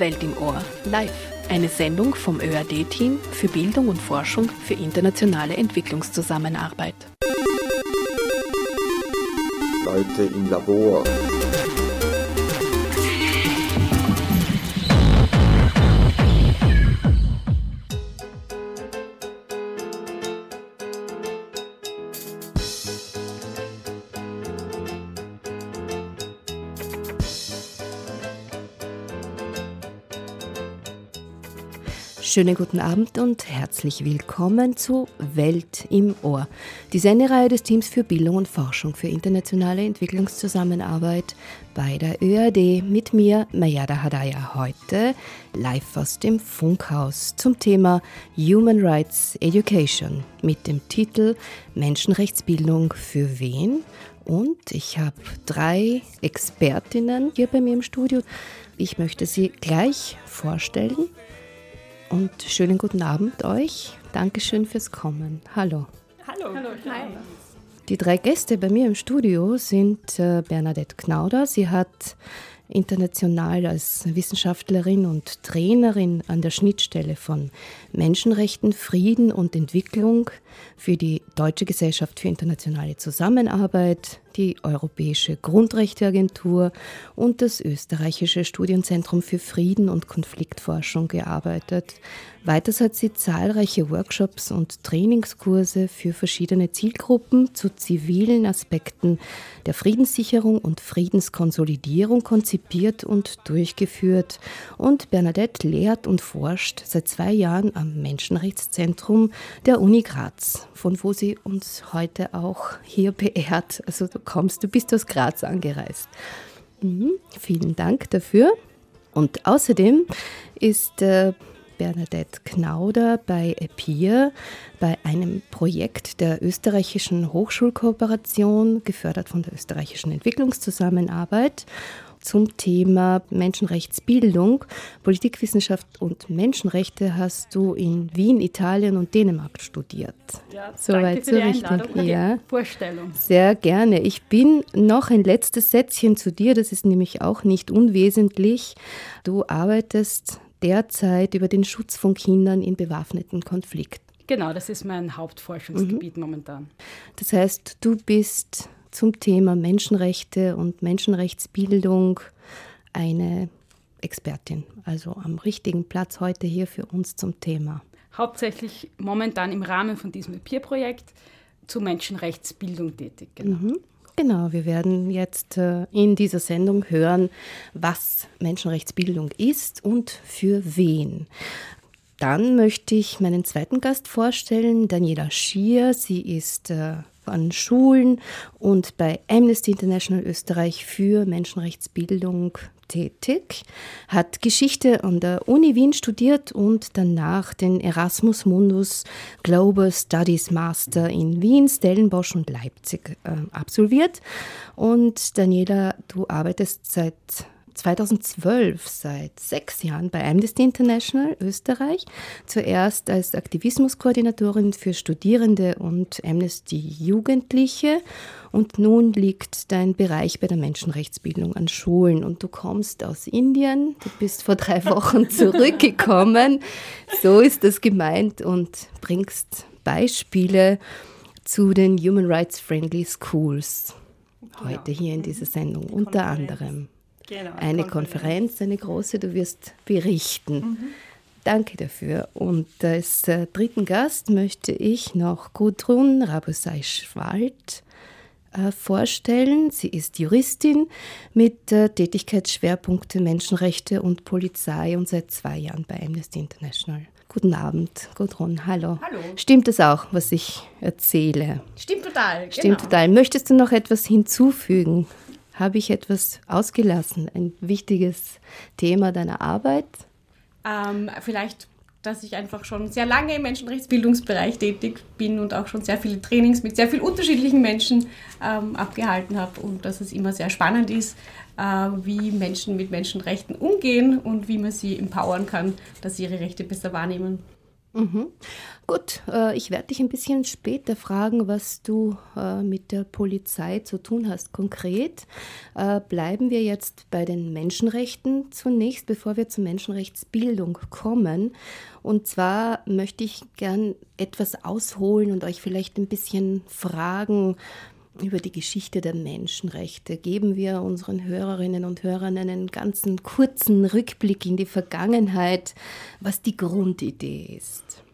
Welt im Ohr, live. Eine Sendung vom ÖAD-Team für Bildung und Forschung für internationale Entwicklungszusammenarbeit. Leute im Labor. Schönen guten Abend und herzlich willkommen zu Welt im Ohr, die Sendereihe des Teams für Bildung und Forschung für internationale Entwicklungszusammenarbeit bei der ÖAD mit mir, Mayada Hadaya, heute live aus dem Funkhaus zum Thema Human Rights Education mit dem Titel Menschenrechtsbildung für wen? Und ich habe drei Expertinnen hier bei mir im Studio. Ich möchte sie gleich vorstellen und schönen guten Abend euch. Dankeschön fürs Kommen. Hallo. Hallo. Hallo. Hi. Die drei Gäste bei mir im Studio sind äh, Bernadette Knauder. Sie hat international als Wissenschaftlerin und Trainerin an der Schnittstelle von Menschenrechten, Frieden und Entwicklung für die Deutsche Gesellschaft für internationale Zusammenarbeit, die Europäische Grundrechteagentur und das Österreichische Studienzentrum für Frieden und Konfliktforschung gearbeitet. Weiters hat sie zahlreiche Workshops und Trainingskurse für verschiedene Zielgruppen zu zivilen Aspekten der Friedenssicherung und Friedenskonsolidierung konzipiert und durchgeführt. Und Bernadette lehrt und forscht seit zwei Jahren am Menschenrechtszentrum der Uni Graz, von wo sie uns heute auch hier beehrt. Also du kommst, du bist aus Graz angereist. Mhm, vielen Dank dafür. Und außerdem ist äh, Bernadette Knauder bei EPIR, bei einem Projekt der österreichischen Hochschulkooperation, gefördert von der österreichischen Entwicklungszusammenarbeit zum Thema Menschenrechtsbildung. Politikwissenschaft und Menschenrechte hast du in Wien, Italien und Dänemark studiert. Ja, Soweit so richtig. Ja. Vorstellung. Sehr gerne. Ich bin noch ein letztes Sätzchen zu dir, das ist nämlich auch nicht unwesentlich. Du arbeitest derzeit über den Schutz von Kindern in bewaffneten Konflikten. Genau, das ist mein Hauptforschungsgebiet mhm. momentan. Das heißt, du bist zum Thema Menschenrechte und Menschenrechtsbildung eine Expertin, also am richtigen Platz heute hier für uns zum Thema. Hauptsächlich momentan im Rahmen von diesem Peer-Projekt zur Menschenrechtsbildung tätig. Genau. Mhm. Genau, wir werden jetzt äh, in dieser Sendung hören, was Menschenrechtsbildung ist und für wen. Dann möchte ich meinen zweiten Gast vorstellen, Daniela Schier. Sie ist äh, an Schulen und bei Amnesty International Österreich für Menschenrechtsbildung tätig, hat Geschichte an der Uni Wien studiert und danach den Erasmus Mundus Global Studies Master in Wien, Stellenbosch und Leipzig äh, absolviert. Und Daniela, du arbeitest seit 2012 seit sechs Jahren bei Amnesty International Österreich, zuerst als Aktivismuskoordinatorin für Studierende und Amnesty Jugendliche und nun liegt dein Bereich bei der Menschenrechtsbildung an Schulen. Und du kommst aus Indien, du bist vor drei Wochen zurückgekommen, so ist das gemeint und bringst Beispiele zu den Human Rights Friendly Schools heute hier in dieser Sendung unter anderem. Genau, eine Konferenz. Konferenz, eine große, du wirst berichten. Mhm. Danke dafür. Und als äh, dritten Gast möchte ich noch Gudrun Rabusay-Schwald äh, vorstellen. Sie ist Juristin mit äh, Tätigkeitsschwerpunkte Menschenrechte und Polizei und seit zwei Jahren bei Amnesty International. Guten Abend, Gudrun. Hallo. Hallo. Stimmt es auch, was ich erzähle? Stimmt total. Stimmt genau. total. Möchtest du noch etwas hinzufügen? Habe ich etwas ausgelassen? Ein wichtiges Thema deiner Arbeit? Ähm, vielleicht, dass ich einfach schon sehr lange im Menschenrechtsbildungsbereich tätig bin und auch schon sehr viele Trainings mit sehr vielen unterschiedlichen Menschen ähm, abgehalten habe und dass es immer sehr spannend ist, äh, wie Menschen mit Menschenrechten umgehen und wie man sie empowern kann, dass sie ihre Rechte besser wahrnehmen. Mhm. Gut, äh, ich werde dich ein bisschen später fragen, was du äh, mit der Polizei zu tun hast konkret. Äh, bleiben wir jetzt bei den Menschenrechten zunächst, bevor wir zur Menschenrechtsbildung kommen. Und zwar möchte ich gern etwas ausholen und euch vielleicht ein bisschen fragen, über die Geschichte der Menschenrechte. Geben wir unseren Hörerinnen und Hörern einen ganzen kurzen Rückblick in die Vergangenheit, was die Grundidee ist.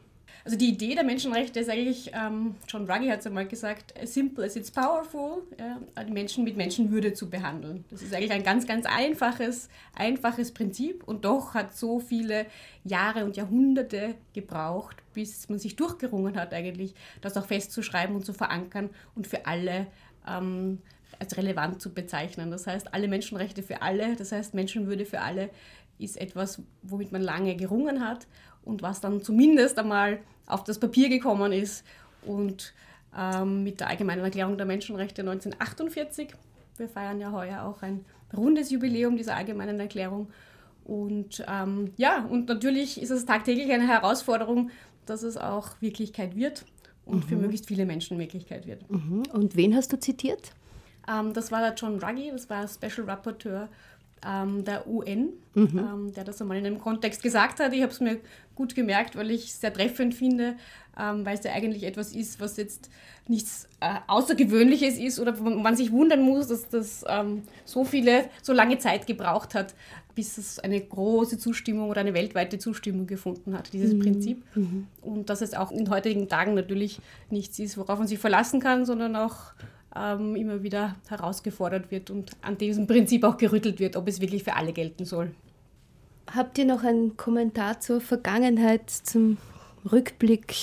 Also die Idee der Menschenrechte ist eigentlich, ähm, John Ruggie hat es einmal gesagt, as simple as it's powerful, ja, die Menschen mit Menschenwürde zu behandeln. Das ist eigentlich ein ganz, ganz einfaches, einfaches Prinzip und doch hat so viele Jahre und Jahrhunderte gebraucht, bis man sich durchgerungen hat eigentlich, das auch festzuschreiben und zu verankern und für alle ähm, als relevant zu bezeichnen. Das heißt, alle Menschenrechte für alle, das heißt Menschenwürde für alle ist etwas, womit man lange gerungen hat und was dann zumindest einmal auf das Papier gekommen ist und ähm, mit der Allgemeinen Erklärung der Menschenrechte 1948. Wir feiern ja heuer auch ein rundes Jubiläum dieser Allgemeinen Erklärung. Und ähm, ja, und natürlich ist es tagtäglich eine Herausforderung, dass es auch Wirklichkeit wird und mhm. für möglichst viele Menschen Wirklichkeit wird. Mhm. Und wen hast du zitiert? Ähm, das war der John Ruggie, das war Special Rapporteur ähm, der UN, mhm. ähm, der das einmal in einem Kontext gesagt hat. Ich habe es mir gut gemerkt, weil ich es sehr treffend finde, ähm, weil es ja eigentlich etwas ist, was jetzt nichts äh, Außergewöhnliches ist oder wo man sich wundern muss, dass das ähm, so viele, so lange Zeit gebraucht hat, bis es eine große Zustimmung oder eine weltweite Zustimmung gefunden hat, dieses mhm. Prinzip. Mhm. Und dass es auch in heutigen Tagen natürlich nichts ist, worauf man sich verlassen kann, sondern auch ähm, immer wieder herausgefordert wird und an diesem Prinzip auch gerüttelt wird, ob es wirklich für alle gelten soll. Habt ihr noch einen Kommentar zur Vergangenheit, zum Rückblick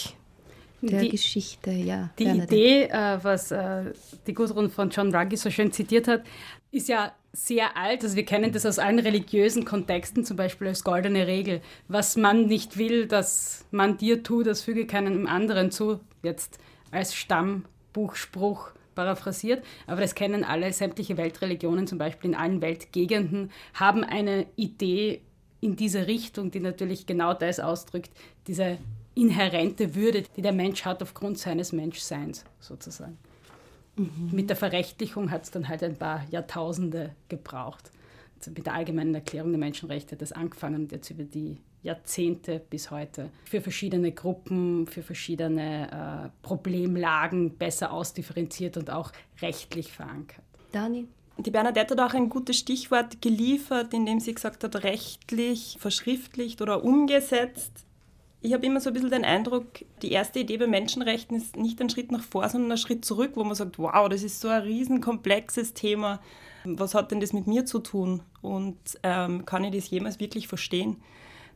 der die, Geschichte? Ja, die Idee, äh, was äh, die Gudrun von John Ruggie so schön zitiert hat, ist ja sehr alt. Also wir kennen das aus allen religiösen Kontexten, zum Beispiel als goldene Regel. Was man nicht will, dass man dir tut, das füge keinem anderen zu. Jetzt als Stammbuchspruch paraphrasiert, aber das kennen alle sämtliche Weltreligionen, zum Beispiel in allen Weltgegenden, haben eine Idee in diese Richtung, die natürlich genau das ausdrückt, diese inhärente Würde, die der Mensch hat aufgrund seines Menschseins sozusagen. Mhm. Mit der Verrechtlichung hat es dann halt ein paar Jahrtausende gebraucht. Also mit der allgemeinen Erklärung der Menschenrechte hat das angefangen und jetzt über die Jahrzehnte bis heute für verschiedene Gruppen, für verschiedene äh, Problemlagen besser ausdifferenziert und auch rechtlich verankert. Dani? Die Bernadette hat auch ein gutes Stichwort geliefert, indem sie gesagt hat, rechtlich, verschriftlicht oder umgesetzt. Ich habe immer so ein bisschen den Eindruck, die erste Idee bei Menschenrechten ist nicht ein Schritt nach vor, sondern ein Schritt zurück, wo man sagt, wow, das ist so ein riesenkomplexes Thema. Was hat denn das mit mir zu tun? Und ähm, kann ich das jemals wirklich verstehen?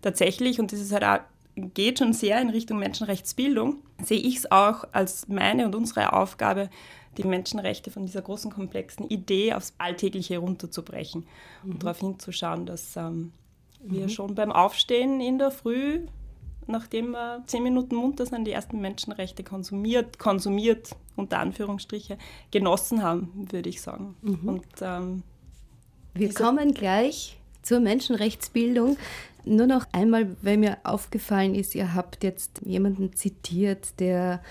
Tatsächlich, und das ist halt auch, geht schon sehr in Richtung Menschenrechtsbildung, sehe ich es auch als meine und unsere Aufgabe, die Menschenrechte von dieser großen, komplexen Idee aufs Alltägliche runterzubrechen mhm. und darauf hinzuschauen, dass ähm, wir mhm. schon beim Aufstehen in der Früh, nachdem wir zehn Minuten munter sind, die ersten Menschenrechte konsumiert, konsumiert, unter Anführungsstriche, genossen haben, würde ich sagen. Mhm. Und, ähm, wir kommen gleich zur Menschenrechtsbildung. Nur noch einmal, weil mir aufgefallen ist, ihr habt jetzt jemanden zitiert, der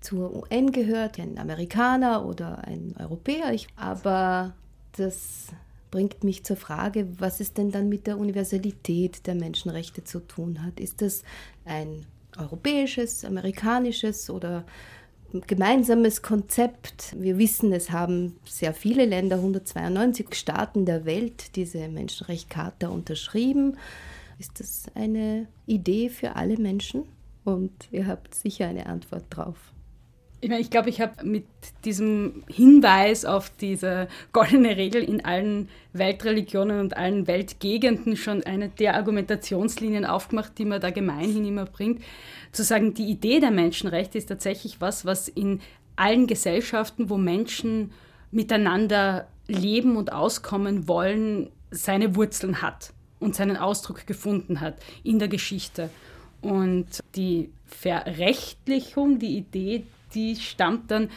zur UN gehört, ein Amerikaner oder ein Europäer. aber das bringt mich zur Frage, was es denn dann mit der Universalität der Menschenrechte zu tun hat. Ist das ein europäisches, amerikanisches oder gemeinsames Konzept. Wir wissen, es haben sehr viele Länder, 192 Staaten der Welt, diese Menschenrechtscharta unterschrieben. Ist das eine Idee für alle Menschen? Und ihr habt sicher eine Antwort drauf. Ich meine, ich glaube, ich habe mit diesem Hinweis auf diese goldene Regel in allen Weltreligionen und allen Weltgegenden schon eine der Argumentationslinien aufgemacht, die man da gemeinhin immer bringt. Zu sagen, die Idee der Menschenrechte ist tatsächlich was, was in allen Gesellschaften, wo Menschen miteinander leben und auskommen wollen, seine Wurzeln hat und seinen Ausdruck gefunden hat in der Geschichte. Und die Verrechtlichung, die Idee, die stammt dann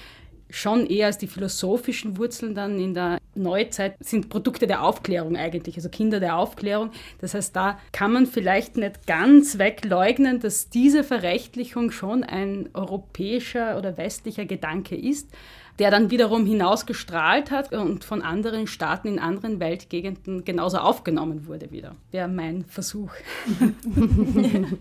schon eher als die philosophischen Wurzeln dann in der Neuzeit sind Produkte der Aufklärung eigentlich, also Kinder der Aufklärung. Das heißt, da kann man vielleicht nicht ganz wegleugnen, dass diese Verrechtlichung schon ein europäischer oder westlicher Gedanke ist der dann wiederum hinausgestrahlt hat und von anderen Staaten in anderen Weltgegenden genauso aufgenommen wurde wieder. Wäre mein Versuch.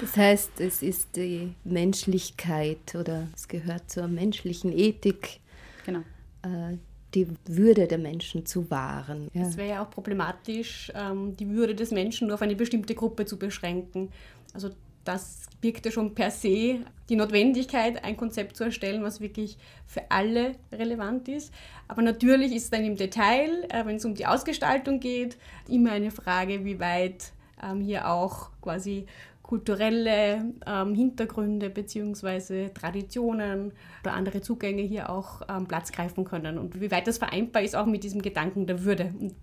das heißt, es ist die Menschlichkeit oder es gehört zur menschlichen Ethik. Genau. Äh, die Würde der Menschen zu wahren. Ja. Es wäre ja auch problematisch, ähm, die Würde des Menschen nur auf eine bestimmte Gruppe zu beschränken. Also das birgt ja schon per se die Notwendigkeit, ein Konzept zu erstellen, was wirklich für alle relevant ist. Aber natürlich ist dann im Detail, äh, wenn es um die Ausgestaltung geht, immer eine Frage, wie weit ähm, hier auch quasi kulturelle ähm, Hintergründe bzw. Traditionen oder andere Zugänge hier auch ähm, Platz greifen können und wie weit das vereinbar ist auch mit diesem Gedanken der Würde. Und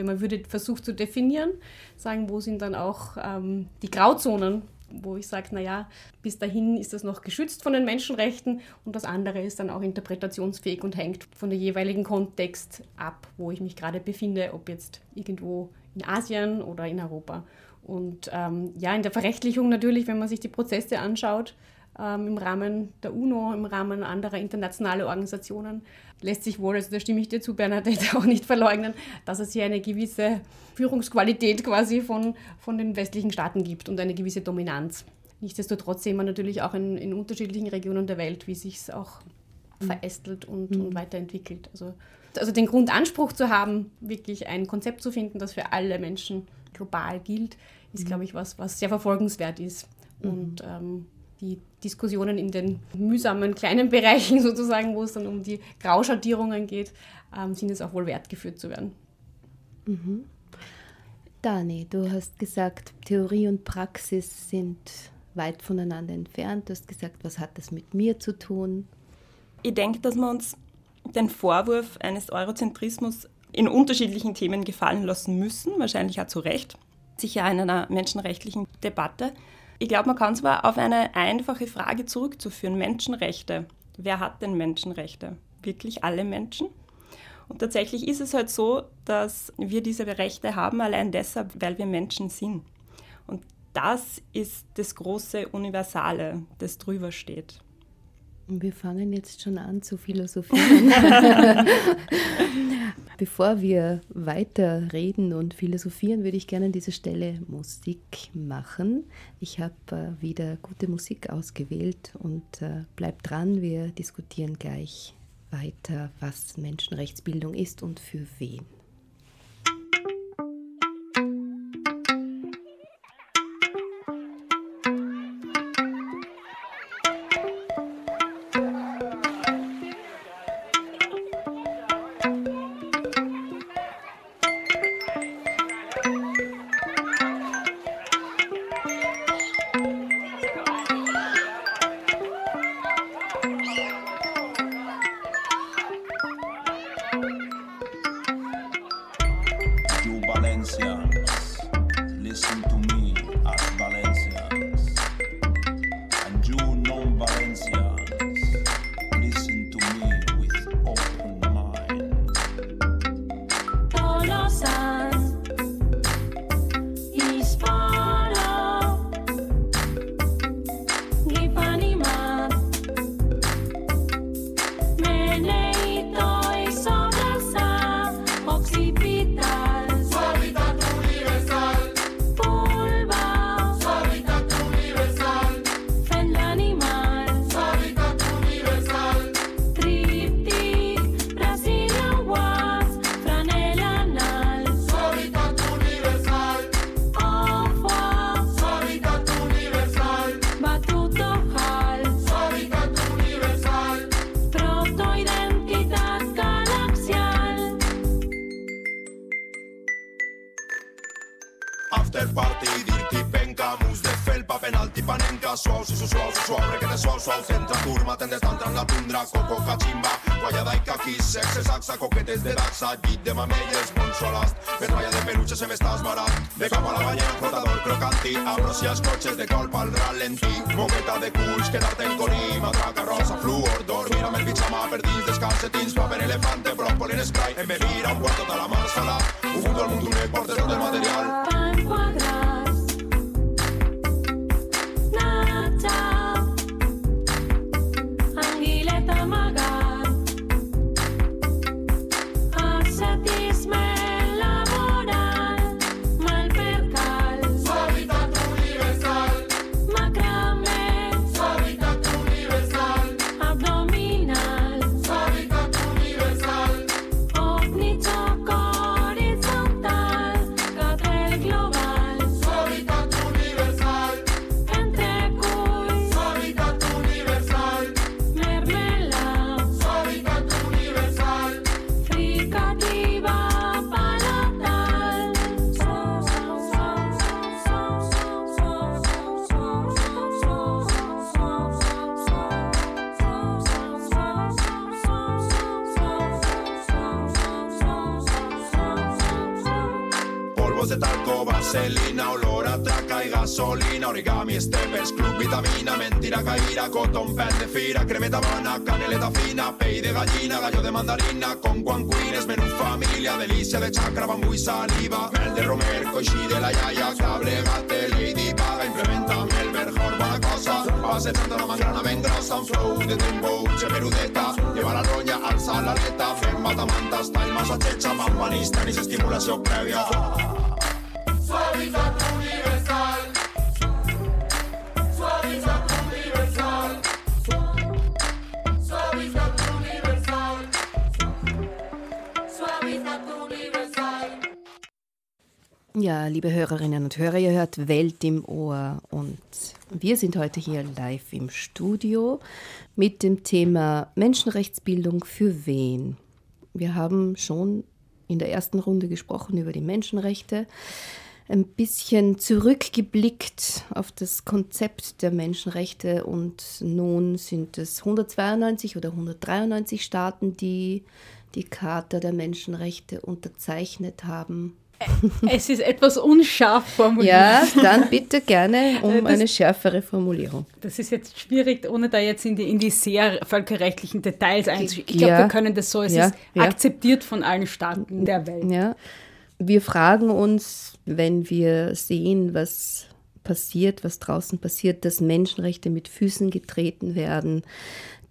wenn man Würde versucht zu definieren, sagen, wo sind dann auch ähm, die Grauzonen wo ich sage, naja, bis dahin ist das noch geschützt von den Menschenrechten und das andere ist dann auch interpretationsfähig und hängt von der jeweiligen Kontext ab, wo ich mich gerade befinde, ob jetzt irgendwo in Asien oder in Europa. Und ähm, ja, in der Verrechtlichung natürlich, wenn man sich die Prozesse anschaut, ähm, im Rahmen der UNO, im Rahmen anderer internationaler Organisationen, lässt sich wohl, also da stimme ich dir zu, Bernadette, auch nicht verleugnen, dass es hier eine gewisse Führungsqualität quasi von, von den westlichen Staaten gibt und eine gewisse Dominanz. Nichtsdestotrotz sehen wir natürlich auch in, in unterschiedlichen Regionen der Welt, wie sich es auch mhm. verästelt und, mhm. und weiterentwickelt. Also, also den Grundanspruch zu haben, wirklich ein Konzept zu finden, das für alle Menschen global gilt, ist, mhm. glaube ich, was, was sehr verfolgenswert ist. Mhm. Und ähm, die Diskussionen in den mühsamen kleinen Bereichen sozusagen, wo es dann um die Grauschattierungen geht, ähm, sind es auch wohl wert, geführt zu werden. Mhm. Dani, du hast gesagt, Theorie und Praxis sind weit voneinander entfernt. Du hast gesagt, was hat das mit mir zu tun? Ich denke, dass wir uns den Vorwurf eines Eurozentrismus in unterschiedlichen Themen gefallen lassen müssen, wahrscheinlich auch zu Recht, sicher in einer menschenrechtlichen Debatte. Ich glaube, man kann zwar auf eine einfache Frage zurückzuführen, Menschenrechte. Wer hat denn Menschenrechte? Wirklich alle Menschen? Und tatsächlich ist es halt so, dass wir diese Rechte haben, allein deshalb, weil wir Menschen sind. Und das ist das große Universale, das drüber steht. Wir fangen jetzt schon an zu philosophieren. Bevor wir weiter reden und philosophieren, würde ich gerne an dieser Stelle Musik machen. Ich habe äh, wieder gute Musik ausgewählt und äh, bleibt dran, wir diskutieren gleich weiter, was Menschenrechtsbildung ist und für wen. Coquetes de daxa, beat de mamelles, consolast, metralla de peluche, se me estàs barat, de cap a la banya, flotador, crocanti, abros i els cotxes de colpa al ralentí, moqueta de culs, quedar-te en corí, matraca rosa, fluor, dormir amb el pijama per dins dels calcetins, paper elefante, brócoli en spray, embebir a de talco, vaselina, olor a traca y gasolina, origami, steppers, club, vitamina, mentira, caíra, cotton, pan de fira, cremeta habana, caneleta fina, pey de gallina, gallo de mandarina, con guancuines, menú familia, delicia de chacra, bambú y saliva, mel de romer, coixí de la yaya, cable, gate, lady paga, implementa el mejor, buena cosa, base tanto la mangrana ben grossa, un flow de dembow, cheperudeta, lleva la ronya, alza l'aleta, fem batamanta, style, massa xetxa, mampanista, ni estimulació prèvia. Ja, liebe Hörerinnen und Hörer, ihr hört Welt im Ohr und wir sind heute hier live im Studio mit dem Thema Menschenrechtsbildung für wen. Wir haben schon in der ersten Runde gesprochen über die Menschenrechte, ein bisschen zurückgeblickt auf das Konzept der Menschenrechte und nun sind es 192 oder 193 Staaten, die die Charta der Menschenrechte unterzeichnet haben. Es ist etwas unscharf formuliert. Ja, dann bitte gerne Äh, um das- eine schärfere Formulierung. Das ist jetzt schwierig, ohne da jetzt in die, in die sehr völkerrechtlichen Details einzugehen. Ich glaube, Ja. wir können das so, es Ja, ist ja. akzeptiert von allen Staaten der Welt. Ja. Wir fragen uns, wenn wir sehen, was passiert, was draußen passiert, dass Menschenrechte mit Füßen getreten werden,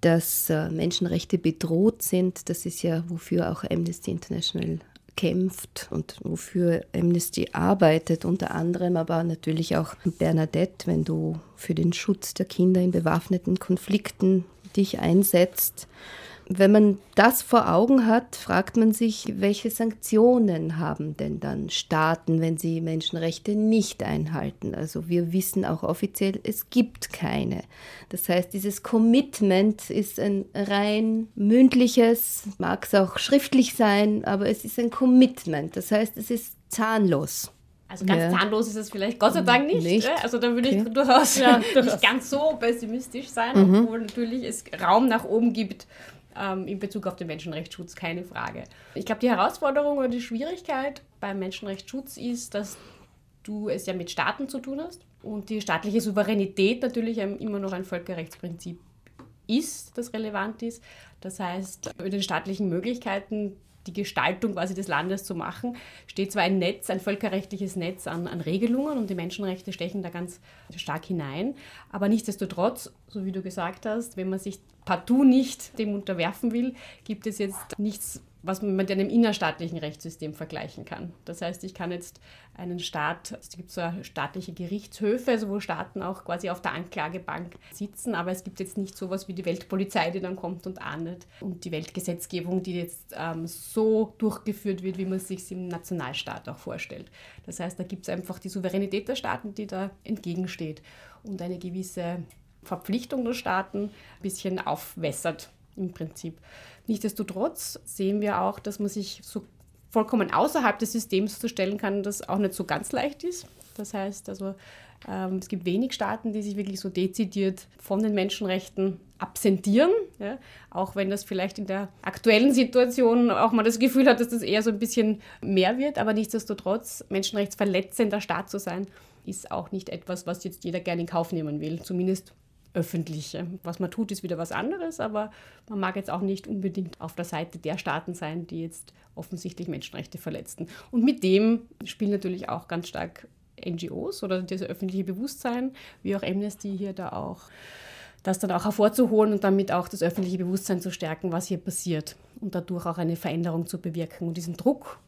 dass äh, Menschenrechte bedroht sind. Das ist ja, wofür auch Amnesty International kämpft und wofür Amnesty arbeitet, unter anderem aber natürlich auch Bernadette, wenn du für den Schutz der Kinder in bewaffneten Konflikten dich einsetzt. Wenn man das vor Augen hat, fragt man sich, welche Sanktionen haben denn dann Staaten, wenn sie Menschenrechte nicht einhalten? Also wir wissen auch offiziell, es gibt keine. Das heißt, dieses Commitment ist ein rein mündliches, mag es auch schriftlich sein, aber es ist ein Commitment. Das heißt, es ist zahnlos. Also ganz Ja. zahnlos ist es vielleicht Gott sei Dank nicht. Nicht. äh, Also da würde ich Okay. durchaus Ja, nicht ganz so pessimistisch sein, Mhm. obwohl natürlich es Raum nach oben gibt ähm, in Bezug auf den Menschenrechtsschutz, keine Frage. Ich glaube, die Herausforderung oder die Schwierigkeit beim Menschenrechtsschutz ist, dass du es ja mit Staaten zu tun hast und die staatliche Souveränität natürlich immer noch ein Völkerrechtsprinzip ist, das relevant ist. Das heißt, über den staatlichen Möglichkeiten die Gestaltung quasi des Landes zu machen, steht zwar ein Netz, ein völkerrechtliches Netz an, an Regelungen und die Menschenrechte stechen da ganz stark hinein. Aber nichtsdestotrotz, so wie du gesagt hast, wenn man sich partout nicht dem unterwerfen will, gibt es jetzt nichts, was man mit einem innerstaatlichen Rechtssystem vergleichen kann. Das heißt, ich kann jetzt einen Staat, es gibt so staatliche Gerichtshöfe, also wo Staaten auch quasi auf der Anklagebank sitzen, aber es gibt jetzt nicht sowas wie die Weltpolizei, die dann kommt und ahndet und die Weltgesetzgebung, die jetzt ähm, so durchgeführt wird, wie man es sich im Nationalstaat auch vorstellt. Das heißt, da gibt es einfach die Souveränität der Staaten, die da entgegensteht und eine gewisse Verpflichtung der Staaten ein bisschen aufwässert im Prinzip. Nichtsdestotrotz sehen wir auch, dass man sich so vollkommen außerhalb des Systems zu stellen, kann das auch nicht so ganz leicht ist. Das heißt also, ähm, es gibt wenig Staaten, die sich wirklich so dezidiert von den Menschenrechten absentieren, ja? auch wenn das vielleicht in der aktuellen Situation auch mal das Gefühl hat, dass das eher so ein bisschen mehr wird, aber nichtsdestotrotz, menschenrechtsverletzender Staat zu sein, ist auch nicht etwas, was jetzt jeder gerne in Kauf nehmen will, zumindest öffentlich. ja. Was man tut, ist wieder was anderes, aber man mag jetzt auch nicht unbedingt auf der Seite der Staaten sein, die jetzt offensichtlich Menschenrechte verletzten. Und mit dem spielen natürlich auch ganz stark NGOs oder das öffentliche Bewusstsein, wie auch Amnesty hier da auch, das dann auch hervorzuholen und damit auch das öffentliche Bewusstsein zu stärken, was hier passiert und dadurch auch eine Veränderung zu bewirken. Und diesen Druck,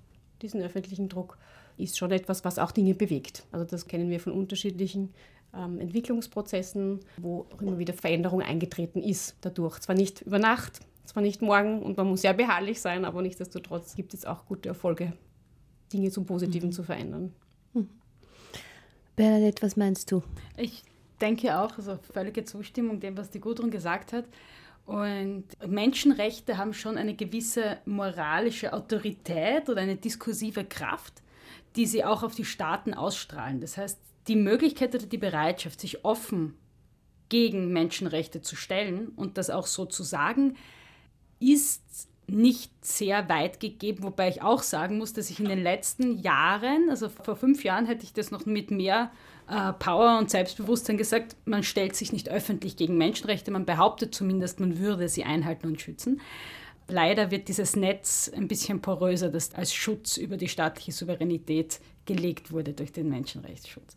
diesen öffentlichen Druck, ist schon etwas, was auch Dinge bewegt. Also das kennen wir von unterschiedlichen Entwicklungsprozessen, wo auch immer wieder Veränderung eingetreten ist dadurch. Zwar nicht über Nacht, zwar nicht morgen und man muss sehr beharrlich sein, aber nichtsdestotrotz gibt es auch gute Erfolge, Dinge zum Positiven zu verändern. Bernadette, was meinst du? Ich denke auch, also völlige Zustimmung dem, was die Gudrun gesagt hat. Und Menschenrechte haben schon eine gewisse moralische Autorität oder eine diskursive Kraft, die sie auch auf die Staaten ausstrahlen. Das heißt, die Möglichkeit oder die Bereitschaft, sich offen gegen Menschenrechte zu stellen und das auch so zu sagen, ist nicht sehr weit gegeben, wobei ich auch sagen muss, dass ich in den letzten Jahren, also vor fünf Jahren hätte ich das noch mit mehr äh, Power und Selbstbewusstsein gesagt, man stellt sich nicht öffentlich gegen Menschenrechte, man behauptet zumindest, man würde sie einhalten und schützen. Leider wird dieses Netz ein bisschen poröser, das als Schutz über die staatliche Souveränität gelegt wurde durch den Menschenrechtsschutz.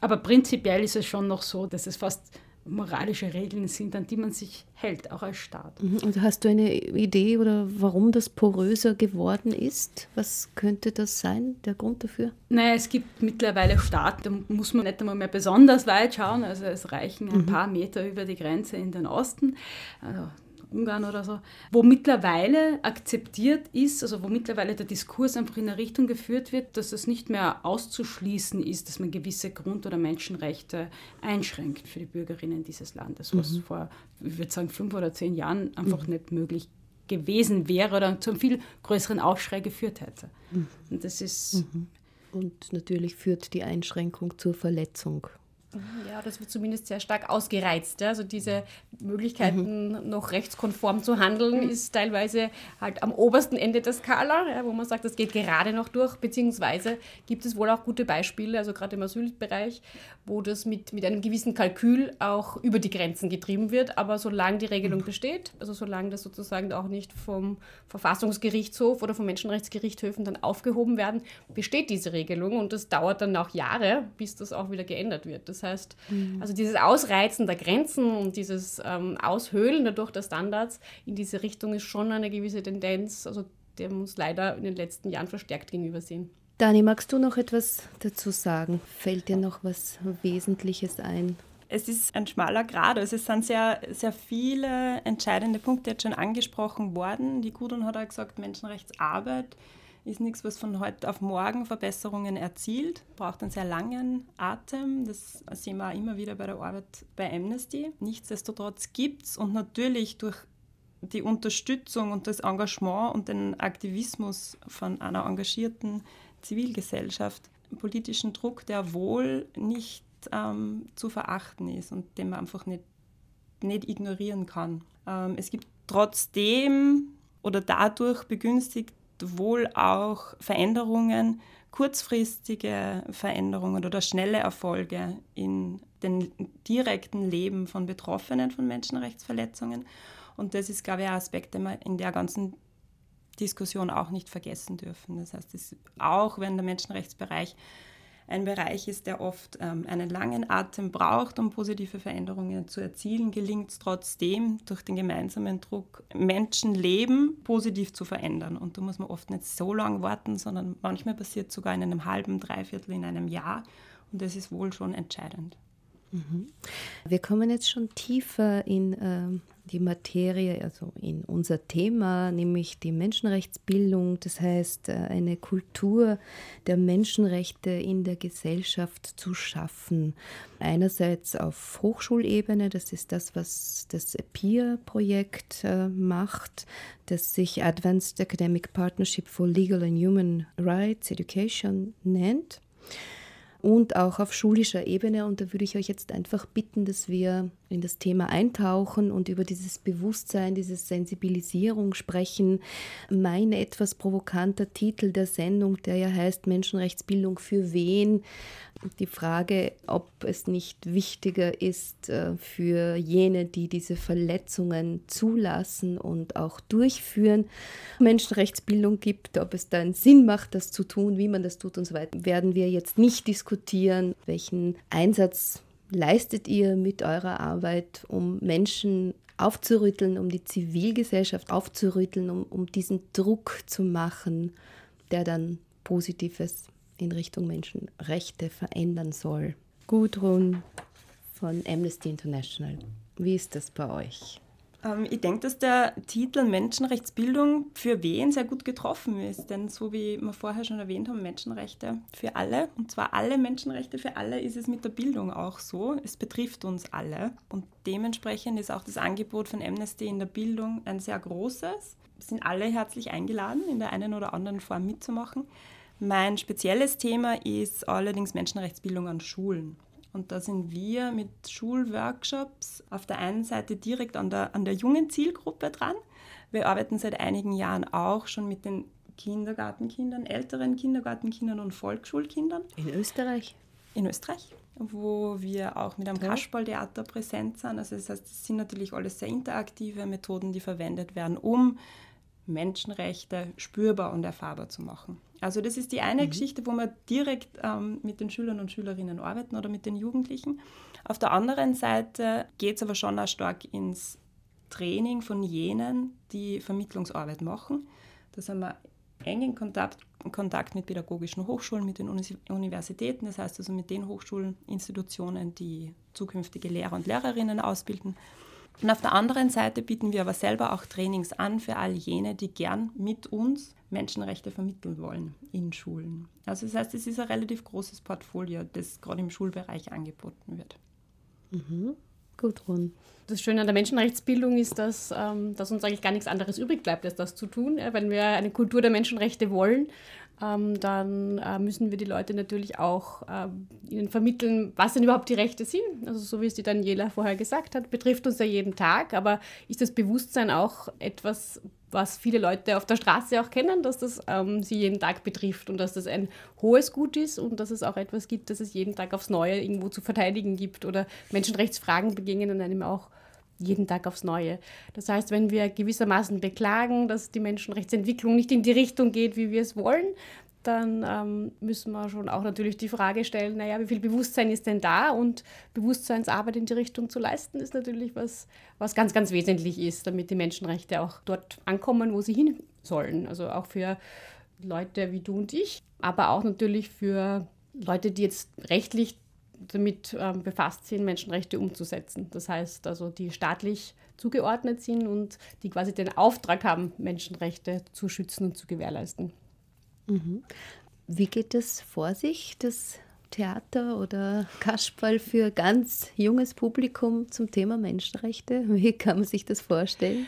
Aber prinzipiell ist es schon noch so, dass es fast moralische Regeln sind, an die man sich hält, auch als Staat. Mhm. Und hast du eine Idee oder warum das poröser geworden ist? Was könnte das sein, der Grund dafür? Naja, es gibt mittlerweile Staaten, da muss man nicht einmal mehr besonders weit schauen, also es reichen ein paar Meter über die Grenze in den Osten, also Ungarn oder so, wo mittlerweile akzeptiert ist, also wo mittlerweile der Diskurs einfach in eine Richtung geführt wird, dass es nicht mehr auszuschließen ist, dass man gewisse Grund- oder Menschenrechte einschränkt für die Bürgerinnen dieses Landes, was vor, ich würde sagen, fünf oder zehn Jahren einfach nicht möglich gewesen wäre oder zu einem viel größeren Aufschrei geführt hätte. Und das ist Und natürlich führt die Einschränkung zur Verletzung. Ja, das wird zumindest sehr stark ausgereizt. Ja. Also diese Möglichkeiten, noch rechtskonform zu handeln, ist teilweise halt am obersten Ende der Skala, ja, wo man sagt, das geht gerade noch durch, beziehungsweise gibt es wohl auch gute Beispiele, also gerade im Asylbereich, wo das mit, mit einem gewissen Kalkül auch über die Grenzen getrieben wird. Aber solange die Regelung besteht, also solange das sozusagen auch nicht vom Verfassungsgerichtshof oder vom Menschenrechtsgerichtshöfen dann aufgehoben werden, besteht diese Regelung und das dauert dann auch Jahre, bis das auch wieder geändert wird. Das heißt, also dieses Ausreizen der Grenzen und dieses ähm, Aushöhlen dadurch der Standards in diese Richtung ist schon eine gewisse Tendenz, also der muss leider in den letzten Jahren verstärkt gegenübersehen. Dani, magst du noch etwas dazu sagen? Fällt dir noch was Wesentliches ein? Es ist ein schmaler Grad. Also es sind sehr, sehr viele entscheidende Punkte jetzt schon angesprochen worden. Die Gudrun hat auch gesagt, Menschenrechtsarbeit ist nichts, was von heute auf morgen Verbesserungen erzielt. Braucht einen sehr langen Atem. Das sehen wir auch immer wieder bei der Arbeit bei Amnesty. Nichtsdestotrotz gibt es und natürlich durch die Unterstützung und das Engagement und den Aktivismus von einer engagierten Zivilgesellschaft politischen Druck, der wohl nicht ähm, zu verachten ist und den man einfach nicht, nicht ignorieren kann. Ähm, es gibt trotzdem oder dadurch begünstigt wohl auch Veränderungen, kurzfristige Veränderungen oder schnelle Erfolge in den direkten Leben von Betroffenen von Menschenrechtsverletzungen. Und das ist, glaube ich, ein Aspekt, den wir in der ganzen Diskussion auch nicht vergessen dürfen. Das heißt, auch wenn der Menschenrechtsbereich ein Bereich ist, der oft ähm, einen langen Atem braucht, um positive Veränderungen zu erzielen, gelingt es trotzdem durch den gemeinsamen Druck, Menschenleben positiv zu verändern. Und da muss man oft nicht so lange warten, sondern manchmal passiert sogar in einem halben, dreiviertel, in einem Jahr. Und das ist wohl schon entscheidend. Wir kommen jetzt schon tiefer in ähm, die Materie, also in unser Thema, nämlich die Menschenrechtsbildung, das heißt äh, eine Kultur der Menschenrechte in der Gesellschaft zu schaffen. Einerseits auf Hochschulebene, das ist das, was das PEER-Projekt äh, macht, das sich Advanced Academic Partnership for Legal and Human Rights Education nennt und auch auf schulischer Ebene. Und da würde ich euch jetzt einfach bitten, dass wir in das Thema eintauchen und über dieses Bewusstsein, diese Sensibilisierung sprechen. Mein etwas provokanter Titel der Sendung, der ja heißt Menschenrechtsbildung für wen? Die Frage, ob es nicht wichtiger ist äh, für jene, die diese Verletzungen zulassen und auch durchführen, Menschenrechtsbildung gibt, ob es da einen Sinn macht, das zu tun, wie man das tut und so weiter, werden wir jetzt nicht diskutieren. Welchen Einsatz leistet ihr mit eurer Arbeit, um Menschen aufzurütteln, um die Zivilgesellschaft aufzurütteln, um, um diesen Druck zu machen, der dann Positives in Richtung Menschenrechte verändern soll? Gudrun von Amnesty International, wie ist das bei euch? Ähm, ich denke, dass der Titel Menschenrechtsbildung für wen sehr gut getroffen ist. Denn so wie wir vorher schon erwähnt haben, Menschenrechte für alle, und zwar alle Menschenrechte für alle, ist es mit der Bildung auch so. Es betrifft uns alle. Und dementsprechend ist auch das Angebot von Amnesty in der Bildung ein sehr großes. Es sind alle herzlich eingeladen, in der einen oder anderen Form mitzumachen. Mein spezielles Thema ist allerdings Menschenrechtsbildung an Schulen. Und da sind wir mit Schulworkshops auf der einen Seite direkt an der, an der jungen Zielgruppe dran. Wir arbeiten seit einigen Jahren auch schon mit den Kindergartenkindern, älteren Kindergartenkindern und Volksschulkindern In Österreich? in Österreich, wo wir auch mit einem Ja. Kasperltheater präsent sind. Also das heißt, es sind natürlich alles sehr interaktive Methoden, die verwendet werden, um Menschenrechte spürbar und erfahrbar zu machen. Also das ist die eine Geschichte, wo wir direkt ähm, mit den Schülern und Schülerinnen arbeiten oder mit den Jugendlichen. Auf der anderen Seite geht es aber schon auch stark ins Training von jenen, die Vermittlungsarbeit machen. Da sind wir eng in Kontakt, Kontakt mit pädagogischen Hochschulen, mit den Universitäten, das heißt also mit den Hochschulen, Institutionen, die zukünftige Lehrer und Lehrerinnen ausbilden. Und auf der anderen Seite bieten wir aber selber auch Trainings an für all jene, die gern mit uns Menschenrechte vermitteln wollen in Schulen. Also das heißt, es ist ein relativ großes Portfolio, das gerade im Schulbereich angeboten wird. Gudrun. Das Schöne an der Menschenrechtsbildung ist, dass, ähm, dass uns eigentlich gar nichts anderes übrig bleibt, als das zu tun. Ja, wenn wir eine Kultur der Menschenrechte wollen, ähm, dann äh, müssen wir die Leute natürlich auch ähm, ihnen vermitteln, was denn überhaupt die Rechte sind. Also so wie es die Daniela vorher gesagt hat, betrifft uns ja jeden Tag, aber ist das Bewusstsein auch etwas, was viele Leute auf der Straße auch kennen, dass das ähm, sie jeden Tag betrifft und dass das ein hohes Gut ist und dass es auch etwas gibt, das es jeden Tag aufs Neue irgendwo zu verteidigen gibt oder Menschenrechtsfragen begegnen einem auch jeden Tag aufs Neue. Das heißt, wenn wir gewissermaßen beklagen, dass die Menschenrechtsentwicklung nicht in die Richtung geht, wie wir es wollen, dann ähm, müssen wir schon auch natürlich die Frage stellen, naja, wie viel Bewusstsein ist denn da? Und Bewusstseinsarbeit in die Richtung zu leisten, ist natürlich was, was ganz, ganz wesentlich ist, damit die Menschenrechte auch dort ankommen, wo sie hin sollen. Also auch für Leute wie du und ich, aber auch natürlich für Leute, die jetzt rechtlich damit ähm, befasst sind, Menschenrechte umzusetzen. Das heißt also, die staatlich zugeordnet sind und die quasi den Auftrag haben, Menschenrechte zu schützen und zu gewährleisten. Wie geht es vor sich, das Theater oder Kasperl für ganz junges Publikum zum Thema Menschenrechte? Wie kann man sich das vorstellen?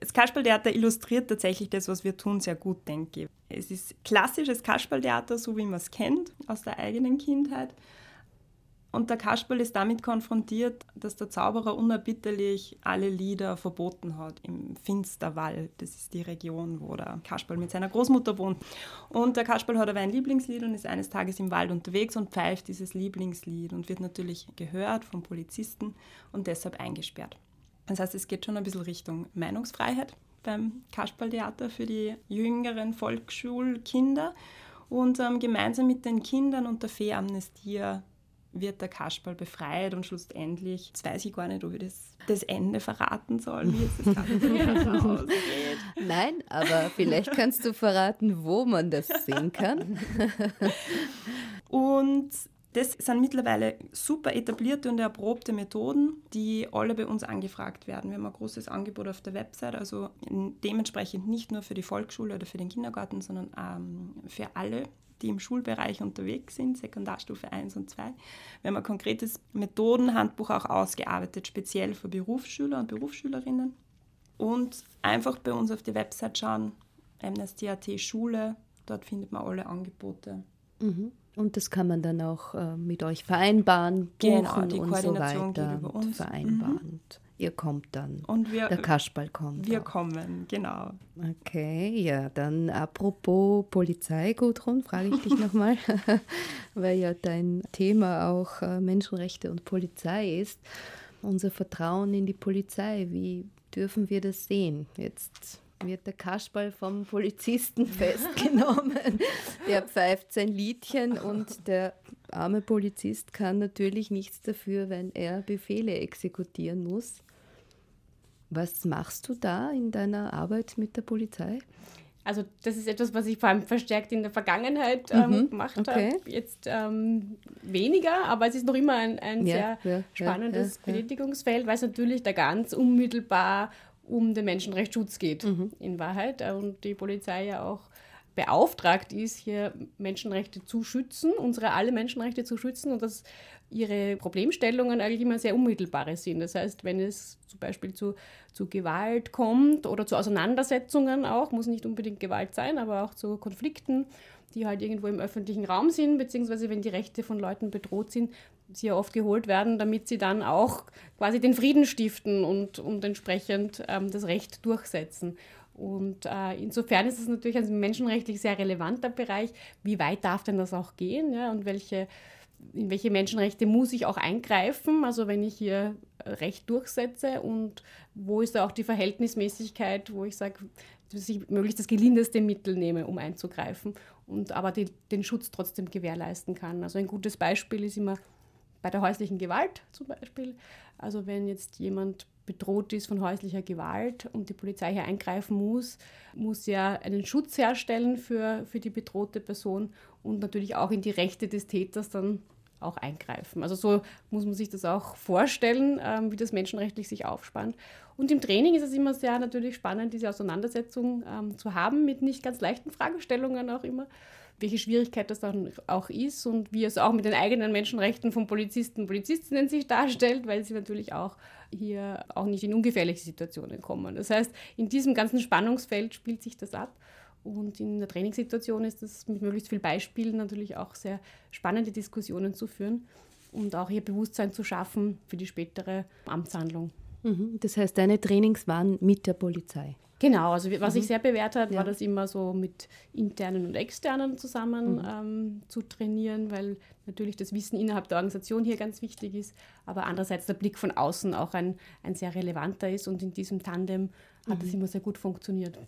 Das Kasperltheater illustriert tatsächlich das, was wir tun, sehr gut, denke ich. Es ist klassisches Kasperltheater, so wie man es kennt aus der eigenen Kindheit. Und der Kasperl ist damit konfrontiert, dass der Zauberer unerbitterlich alle Lieder verboten hat im Finsterwald. Das ist die Region, wo der Kasperl mit seiner Großmutter wohnt. Und der Kasperl hat aber ein Lieblingslied und ist eines Tages im Wald unterwegs und pfeift dieses Lieblingslied und wird natürlich gehört vom Polizisten und deshalb eingesperrt. Das heißt, es geht schon ein bisschen Richtung Meinungsfreiheit beim Kasperltheater für die jüngeren Volksschulkinder. Und ähm, gemeinsam mit den Kindern und der Fee-Amnestie wird der Kasperl befreit und schlussendlich, jetzt weiß ich gar nicht, ob ich das, das Ende verraten soll, wie ausgeht. Nein, aber vielleicht kannst du verraten, wo man das sehen kann. Und Das sind mittlerweile super etablierte und erprobte Methoden, die alle bei uns angefragt werden. Wir haben ein großes Angebot auf der Website, also dementsprechend nicht nur für die Volksschule oder für den Kindergarten, sondern ähm, für alle, die im Schulbereich unterwegs sind, Sekundarstufe 1 und 2. Wir haben ein konkretes Methodenhandbuch auch ausgearbeitet, speziell für Berufsschüler und Berufsschülerinnen. Und einfach bei uns auf die Website schauen, Amnesty.at Schule, dort findet man alle Angebote. Mhm. Und das kann man dann auch äh, mit euch vereinbaren, buchen Genau, die und so Koordination geht weiter. über uns. vereinbaren. Und Ihr kommt dann. Und wir, Der Kasperl kommt. wir auch. kommen, genau. Okay, ja, dann apropos Polizei, Gudrun, frage ich dich nochmal, weil ja dein Thema auch äh, Menschenrechte und Polizei ist. Unser Vertrauen in die Polizei, wie dürfen wir das sehen? Jetzt wird der Kasperl vom Polizisten festgenommen. Der pfeift sein Liedchen und der arme Polizist kann natürlich nichts dafür, wenn er Befehle exekutieren muss. Was machst du da in deiner Arbeit mit der Polizei? Also das ist etwas, was ich vor allem verstärkt in der Vergangenheit ähm, Mhm, gemacht okay. habe. Jetzt ähm, weniger, aber es ist noch immer ein, ein Ja, sehr ja, spannendes ja, ja. Betätigungsfeld, weil es natürlich da ganz unmittelbar um den Menschenrechtsschutz geht, Mhm. in Wahrheit. Und die Polizei ja auch beauftragt ist, hier Menschenrechte zu schützen, unsere alle Menschenrechte zu schützen und dass ihre Problemstellungen eigentlich immer sehr unmittelbare sind. Das heißt, wenn es zum Beispiel zu, zu Gewalt kommt oder zu Auseinandersetzungen auch, muss nicht unbedingt Gewalt sein, aber auch zu Konflikten, die halt irgendwo im öffentlichen Raum sind, beziehungsweise wenn die Rechte von Leuten bedroht sind, sie ja oft geholt werden, damit sie dann auch quasi den Frieden stiften und, und entsprechend ähm, das Recht durchsetzen. Und äh, insofern ist es natürlich ein menschenrechtlich sehr relevanter Bereich. Wie weit darf denn das auch gehen? Ja? Und welche, in welche Menschenrechte muss ich auch eingreifen? Also wenn ich hier Recht durchsetze und wo ist da auch die Verhältnismäßigkeit, wo ich sage, dass ich möglichst das gelindeste Mittel nehme, um einzugreifen und aber die, den Schutz trotzdem gewährleisten kann. Also ein gutes Beispiel ist immer bei der häuslichen Gewalt zum Beispiel. Also wenn jetzt jemand bedroht ist von häuslicher Gewalt und die Polizei hier eingreifen muss, muss ja einen Schutz herstellen für, für die bedrohte Person und natürlich auch in die Rechte des Täters dann auch eingreifen. Also so muss man sich das auch vorstellen, ähm, wie das menschenrechtlich sich aufspannt. Und im Training ist es immer sehr natürlich spannend, diese Auseinandersetzung ähm, zu haben mit nicht ganz leichten Fragestellungen auch immer welche Schwierigkeit das dann auch ist und wie es auch mit den eigenen Menschenrechten von Polizisten und Polizistinnen sich darstellt, weil sie natürlich auch hier auch nicht in ungefährliche Situationen kommen. Das heißt, in diesem ganzen Spannungsfeld spielt sich das ab. Und in der Trainingssituation ist es mit möglichst vielen Beispielen natürlich auch sehr spannende Diskussionen zu führen und auch hier Bewusstsein zu schaffen für die spätere Amtshandlung. Mhm. Das heißt, deine Trainings waren mit der Polizei. Genau, also was sich sehr bewährt hat, Ja. war das immer so mit internen und externen zusammen ähm, zu trainieren, weil natürlich das Wissen innerhalb der Organisation hier ganz wichtig ist, aber andererseits der Blick von außen auch ein, ein sehr relevanter ist und in diesem Tandem hat es immer sehr gut funktioniert.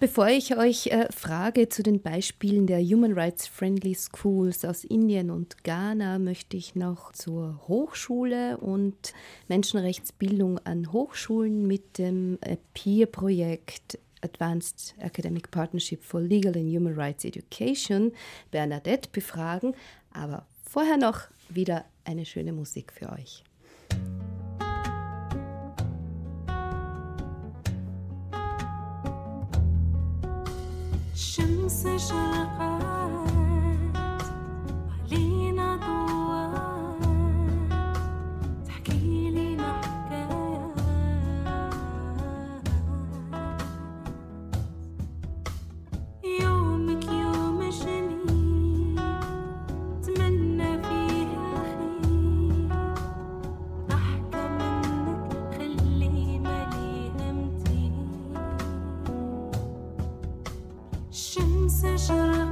Bevor ich euch äh, frage zu den Beispielen der Human Rights Friendly Schools aus Indien und Ghana, möchte ich noch zur Hochschule und Menschenrechtsbildung an Hochschulen mit dem äh, PEER-Projekt Advanced Academic Partnership for Legal and Human Rights Education Bernadette befragen. Aber vorher noch wieder eine schöne Musik für euch. الشمس شرقت علينا ضوات 生死刹那。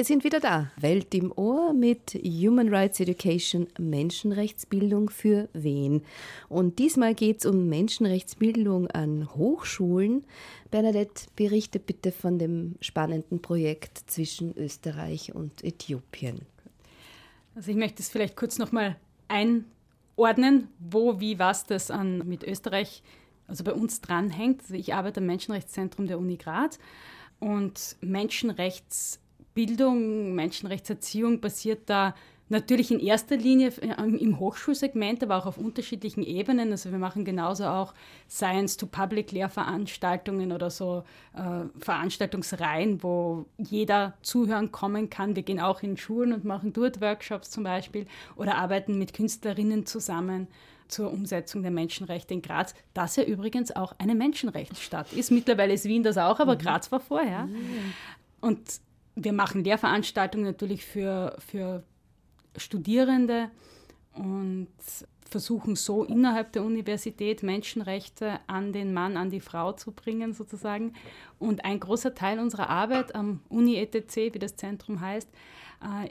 Wir sind wieder da. Welt im Ohr mit Human Rights Education, Menschenrechtsbildung für wen? Und diesmal geht es um Menschenrechtsbildung an Hochschulen. Bernadette, berichte bitte von dem spannenden Projekt zwischen Österreich und Äthiopien. Also ich möchte es vielleicht kurz nochmal einordnen, wo, wie, was das an, mit Österreich, also bei uns dranhängt. Also ich arbeite am Menschenrechtszentrum der Uni Graz und Menschenrechtsbildung, Menschenrechtserziehung basiert da natürlich in erster Linie im Hochschulsegment, aber auch auf unterschiedlichen Ebenen. Also wir machen genauso auch Science-to-Public-Lehrveranstaltungen oder so äh, Veranstaltungsreihen, wo jeder zuhören kommen kann. Wir gehen auch in Schulen und machen dort Workshops zum Beispiel oder arbeiten mit Künstlerinnen zusammen zur Umsetzung der Menschenrechte in Graz, das ja übrigens auch eine Menschenrechtsstadt ist. Mittlerweile ist Wien das auch, aber Graz war vorher. Und wir machen Lehrveranstaltungen natürlich für, für Studierende und versuchen so innerhalb der Universität Menschenrechte an den Mann, an die Frau zu bringen sozusagen. Und ein großer Teil unserer Arbeit am Uni-ETC, wie das Zentrum heißt,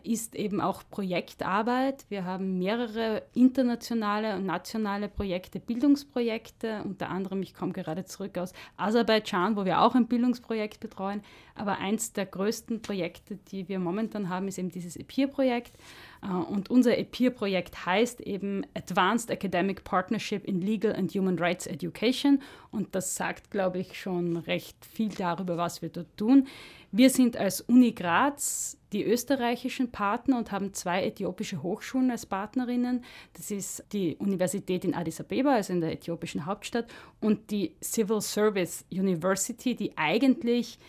ist eben auch Projektarbeit. Wir haben mehrere internationale und nationale Projekte, Bildungsprojekte, unter anderem, ich komme gerade zurück aus Aserbaidschan, wo wir auch ein Bildungsprojekt betreuen. Aber eins der größten Projekte, die wir momentan haben, ist eben dieses EPIR-Projekt. Äh, Und unser EPIR-Projekt heißt eben Advanced Academic Partnership in Legal and Human Rights Education. Und das sagt, glaube ich, schon recht viel darüber, was wir dort tun. Wir sind als Uni Graz die österreichischen Partner und haben zwei äthiopische Hochschulen als Partnerinnen. Das ist die Universität in Addis Abeba, also in der äthiopischen Hauptstadt, und die Civil Service University, die eigentlich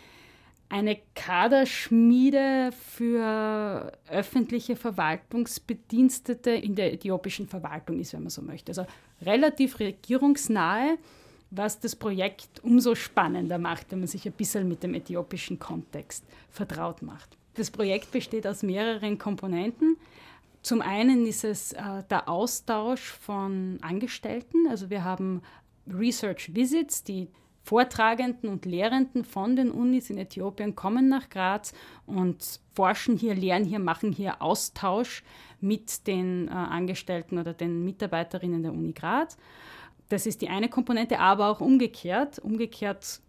eine Kaderschmiede für öffentliche Verwaltungsbedienstete in der äthiopischen Verwaltung ist, wenn man so möchte. Also relativ regierungsnahe, was das Projekt umso spannender macht, wenn man sich ein bisschen mit dem äthiopischen Kontext vertraut macht. Das Projekt besteht aus mehreren Komponenten. Zum einen ist es äh, der Austausch von Angestellten. Also wir haben Research Visits, die Vortragenden und Lehrenden von den Unis in Äthiopien kommen nach Graz und forschen hier, lehren hier, machen hier Austausch mit den äh, Angestellten oder den Mitarbeiterinnen der Uni Graz. Das ist die eine Komponente, aber auch umgekehrt. Umgekehrt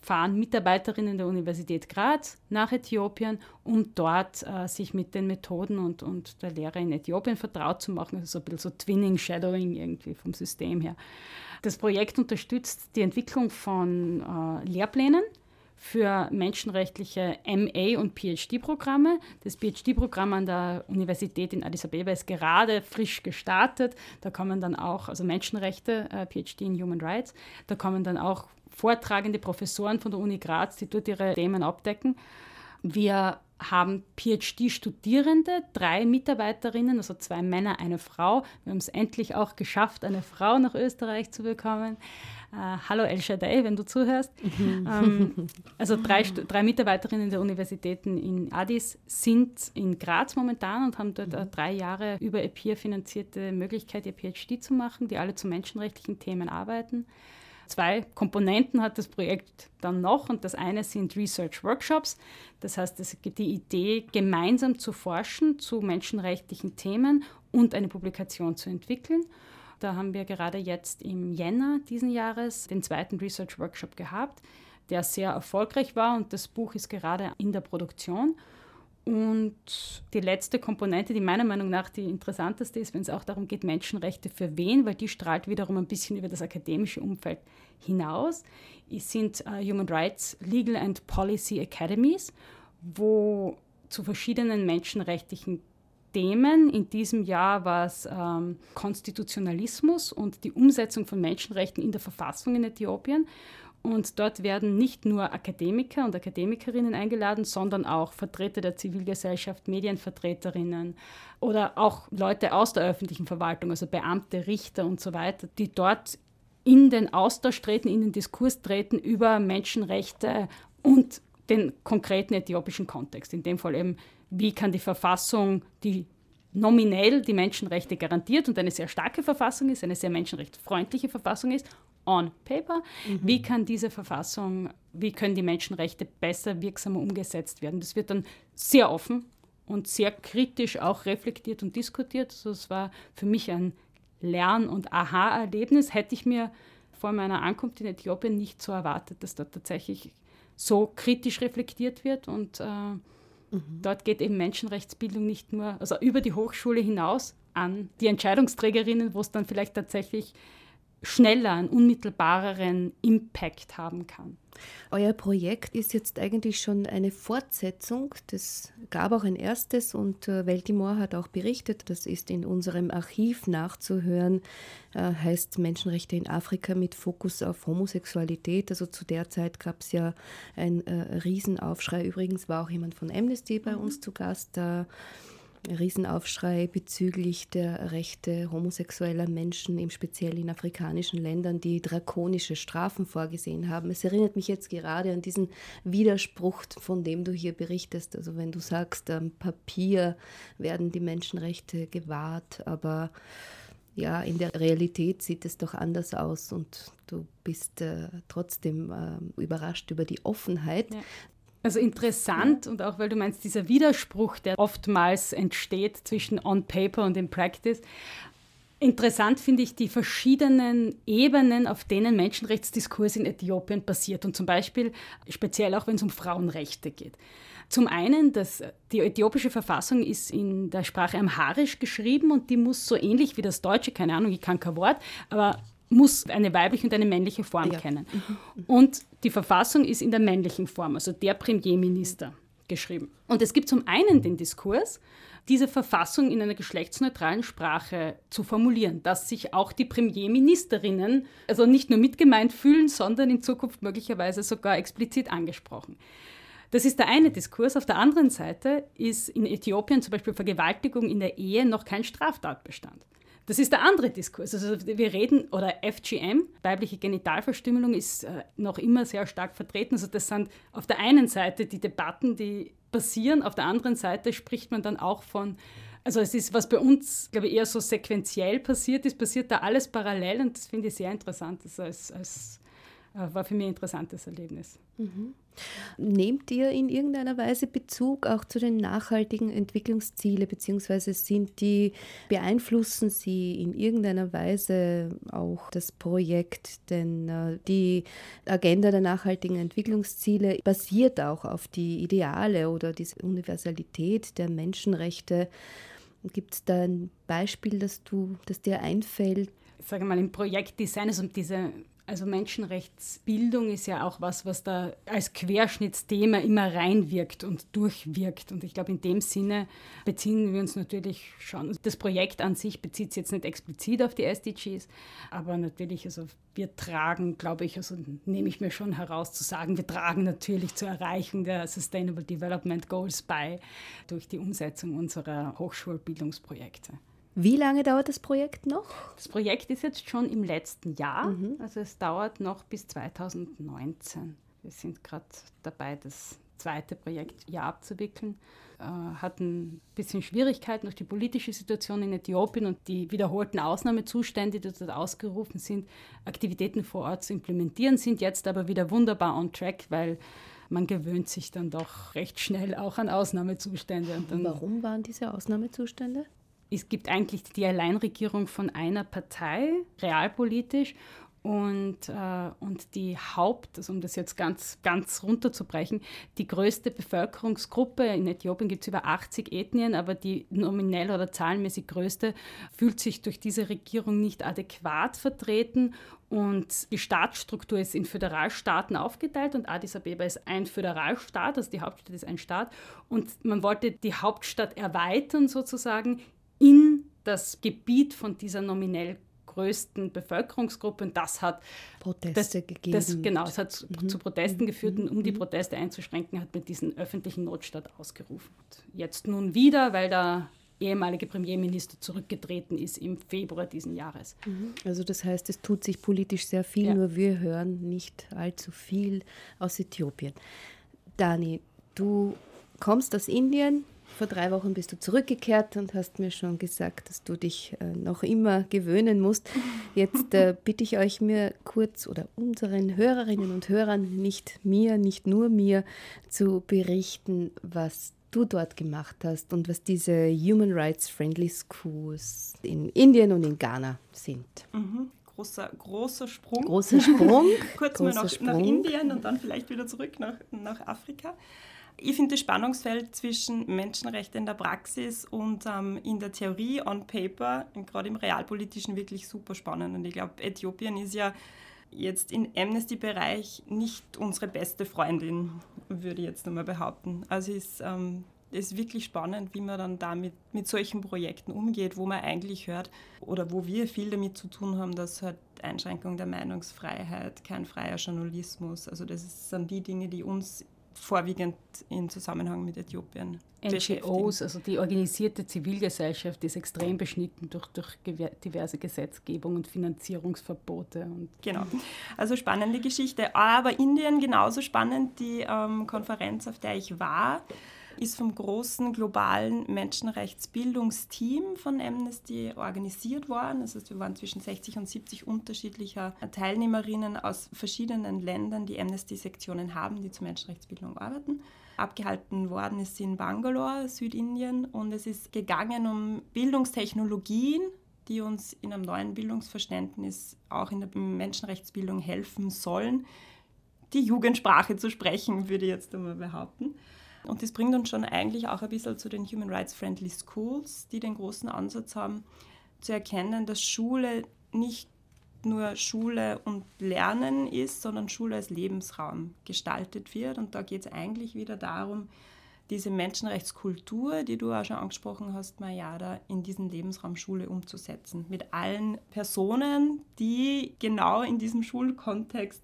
fahren Mitarbeiterinnen der Universität Graz nach Äthiopien, um dort äh, sich mit den Methoden und, und der Lehre in Äthiopien vertraut zu machen. Also so ein bisschen so Twinning, Shadowing irgendwie vom System her. Das Projekt unterstützt die Entwicklung von äh, Lehrplänen für menschenrechtliche MA- und PhD-Programme. Das PhD-Programm an der Universität in Addis Abeba ist gerade frisch gestartet. Da kommen dann auch, also Menschenrechte, äh, PhD in Human Rights, da kommen dann auch vortragende Professoren von der Uni Graz, die dort ihre Themen abdecken. Wir haben PhD-Studierende, drei Mitarbeiterinnen, also zwei Männer, eine Frau. Wir haben es endlich auch geschafft, eine Frau nach Österreich zu bekommen. Äh, hallo El Shaddai, wenn du zuhörst. ähm, also drei, drei Mitarbeiterinnen der Universitäten in Addis sind in Graz momentan und haben dort mhm. drei Jahre über EPIR finanzierte Möglichkeit, ihr PhD zu machen, die alle zu menschenrechtlichen Themen arbeiten. Zwei Komponenten hat das Projekt dann noch und das eine sind Research Workshops. Das heißt, es gibt die Idee, gemeinsam zu forschen zu menschenrechtlichen Themen und eine Publikation zu entwickeln. Da haben wir gerade jetzt im Jänner diesen Jahres den zweiten Research Workshop gehabt, der sehr erfolgreich war und das Buch ist gerade in der Produktion. Und die letzte Komponente, die meiner Meinung nach die interessanteste ist, wenn es auch darum geht, Menschenrechte für wen, weil die strahlt wiederum ein bisschen über das akademische Umfeld hinaus, sind uh, Human Rights Legal and Policy Academies, wo zu verschiedenen menschenrechtlichen Themen. In diesem Jahr war es ähm, Konstitutionalismus und die Umsetzung von Menschenrechten in der Verfassung in Äthiopien. Und dort werden nicht nur Akademiker und Akademikerinnen eingeladen, sondern auch Vertreter der Zivilgesellschaft, Medienvertreterinnen oder auch Leute aus der öffentlichen Verwaltung, also Beamte, Richter und so weiter, die dort in den Austausch treten, in den Diskurs treten über Menschenrechte und den konkreten äthiopischen Kontext. In dem Fall eben, wie kann die Verfassung, die nominell die Menschenrechte garantiert und eine sehr starke Verfassung ist, eine sehr menschenrechtsfreundliche Verfassung ist, on paper. Mhm. Wie kann diese Verfassung, wie können die Menschenrechte besser, wirksamer umgesetzt werden? Das wird dann sehr offen und sehr kritisch auch reflektiert und diskutiert. Also es war für mich ein Lern- und Aha-Erlebnis. Hätte ich mir vor meiner Ankunft in Äthiopien nicht so erwartet, dass dort tatsächlich so kritisch reflektiert wird und äh, mhm. dort geht eben Menschenrechtsbildung nicht nur, also über die Hochschule hinaus an die Entscheidungsträgerinnen, wo es dann vielleicht tatsächlich schneller, einen unmittelbareren Impact haben kann. Euer Projekt ist jetzt eigentlich schon eine Fortsetzung. Das gab auch ein erstes und äh, Weltimore hat auch berichtet, das ist in unserem Archiv nachzuhören, äh, heißt Menschenrechte in Afrika mit Fokus auf Homosexualität. Also zu der Zeit gab es ja einen äh, Riesenaufschrei. Übrigens war auch jemand von Amnesty bei mhm. uns zu Gast. Da Riesenaufschrei bezüglich der Rechte homosexueller Menschen, im speziell in afrikanischen Ländern, die drakonische Strafen vorgesehen haben. Es erinnert mich jetzt gerade an diesen Widerspruch, von dem du hier berichtest. Also wenn du sagst, am Papier werden die Menschenrechte gewahrt, aber ja, in der Realität sieht es doch anders aus und du bist äh, trotzdem äh, überrascht über die Offenheit. Ja. Also interessant und auch weil du meinst, dieser Widerspruch, der oftmals entsteht zwischen On Paper und in Practice. Interessant finde ich die verschiedenen Ebenen, auf denen Menschenrechtsdiskurs in Äthiopien passiert und zum Beispiel speziell auch, wenn es um Frauenrechte geht. Zum einen, dass die äthiopische Verfassung ist in der Sprache Amharisch geschrieben und die muss so ähnlich wie das Deutsche, keine Ahnung, ich kann kein Wort, aber muss eine weibliche und eine männliche Form ja. kennen. Mhm. Und die Verfassung ist in der männlichen Form, also der Premierminister geschrieben. Und es gibt zum einen den Diskurs, diese Verfassung in einer geschlechtsneutralen Sprache zu formulieren, dass sich auch die Premierministerinnen also nicht nur mitgemeint fühlen, sondern in Zukunft möglicherweise sogar explizit angesprochen. Das ist der eine Diskurs. Auf der anderen Seite ist in Äthiopien zum Beispiel Vergewaltigung in der Ehe noch kein Straftatbestand. Das ist der andere Diskurs. Also wir reden, oder FGM, weibliche Genitalverstümmelung, ist äh, noch immer sehr stark vertreten. Also das sind auf der einen Seite die Debatten, die passieren, auf der anderen Seite spricht man dann auch von, also es ist, was bei uns, glaube ich, eher so sequenziell passiert ist, passiert da alles parallel und das finde ich sehr interessant. Also als, als war für mich ein interessantes Erlebnis. Mhm. Nehmt ihr in irgendeiner Weise Bezug auch zu den nachhaltigen Entwicklungszielen, beziehungsweise sind die, beeinflussen sie in irgendeiner Weise auch das Projekt? Denn äh, die Agenda der nachhaltigen Entwicklungsziele basiert auch auf die Ideale oder diese Universalität der Menschenrechte. Gibt es da ein Beispiel, das, du, das dir einfällt? Ich sage mal, im Projektdesign, also diese Also Menschenrechtsbildung ist ja auch was, was da als Querschnittsthema immer reinwirkt und durchwirkt. Und ich glaube, in dem Sinne beziehen wir uns natürlich schon. Das Projekt an sich bezieht sich jetzt nicht explizit auf die SDGs, aber natürlich, also wir tragen, glaube ich, also nehme ich mir schon heraus zu sagen, wir tragen natürlich zur Erreichung der Sustainable Development Goals bei durch die Umsetzung unserer Hochschulbildungsprojekte. Wie lange dauert das Projekt noch? Das Projekt ist jetzt schon im letzten Jahr, also es dauert noch bis 2019. Wir sind gerade dabei, das zweite Projektjahr abzuwickeln. Äh, hatten ein bisschen Schwierigkeiten durch die politische Situation in Äthiopien und die wiederholten Ausnahmezustände, die dort ausgerufen sind, Aktivitäten vor Ort zu implementieren, sind jetzt aber wieder wunderbar on track, weil man gewöhnt sich dann doch recht schnell auch an Ausnahmezustände. Warum waren diese Ausnahmezustände? Es gibt eigentlich die Alleinregierung von einer Partei, realpolitisch. Und, äh, und die Haupt, also um das jetzt ganz, ganz runterzubrechen, die größte Bevölkerungsgruppe, in Äthiopien gibt es über 80 Ethnien, aber die nominell oder zahlenmäßig größte fühlt sich durch diese Regierung nicht adäquat vertreten. Und die Staatsstruktur ist in Föderalstaaten aufgeteilt und Addis Abeba ist ein Föderalstaat, also die Hauptstadt ist ein Staat. Und man wollte die Hauptstadt erweitern sozusagen in das Gebiet von dieser nominell größten Bevölkerungsgruppe und das hat Proteste das, gegeben. Das, genau, es hat zu, zu Protesten geführt und um die Proteste einzuschränken, hat man diesen öffentlichen Notstand ausgerufen. Jetzt nun wieder, weil der ehemalige Premierminister zurückgetreten ist im Februar diesen Jahres. Also das heißt, es tut sich politisch sehr viel, Ja. nur wir hören nicht allzu viel aus Äthiopien. Dani, du kommst aus Indien. Vor drei Wochen bist du zurückgekehrt und hast mir schon gesagt, dass du dich äh, noch immer gewöhnen musst. Jetzt äh, bitte ich euch, mir kurz oder unseren Hörerinnen und Hörern, nicht mir, nicht nur mir, zu berichten, was du dort gemacht hast und was diese Human Rights Friendly Schools in Indien und in Ghana sind. Mhm. Großer, großer Sprung. Großer Sprung. Kurz mal großer nach, nach Sprung. Indien und dann vielleicht wieder zurück nach, nach Afrika. Ich finde das Spannungsfeld zwischen Menschenrechte in der Praxis und ähm, in der Theorie on paper, gerade im realpolitischen, wirklich super spannend. Und ich glaube, Äthiopien ist ja jetzt im Amnesty-Bereich nicht unsere beste Freundin, würde ich jetzt einmal behaupten. Also es ist, ähm, ist wirklich spannend, wie man dann damit mit solchen Projekten umgeht, wo man eigentlich hört oder wo wir viel damit zu tun haben, dass halt Einschränkung der Meinungsfreiheit, kein freier Journalismus, also das sind die Dinge, die uns vorwiegend im Zusammenhang mit Äthiopien. NGOs, also die organisierte Zivilgesellschaft, ist extrem beschnitten durch, durch diverse Gesetzgebung und Finanzierungsverbote. Und Genau. Also spannende Geschichte. Aber Indien genauso spannend. Die ähm, Konferenz, auf der ich war, ist vom großen globalen Menschenrechtsbildungsteam von Amnesty organisiert worden. Das heißt, wir waren zwischen 60 und 70 unterschiedlicher Teilnehmerinnen aus verschiedenen Ländern, die Amnesty-Sektionen haben, die zur Menschenrechtsbildung arbeiten. Abgehalten worden ist sie in Bangalore, Südindien, und es ist gegangen um Bildungstechnologien, die uns in einem neuen Bildungsverständnis auch in der Menschenrechtsbildung helfen sollen, die Jugendsprache zu sprechen, würde ich jetzt einmal behaupten. Und das bringt uns schon eigentlich auch ein bisschen zu den Human Rights Friendly Schools, die den großen Ansatz haben, zu erkennen, dass Schule nicht nur Schule und Lernen ist, sondern Schule als Lebensraum gestaltet wird. Und da geht es eigentlich wieder darum, diese Menschenrechtskultur, die du auch schon angesprochen hast, Mayada, in diesen Lebensraum Schule umzusetzen. Mit allen Personen, die genau in diesem Schulkontext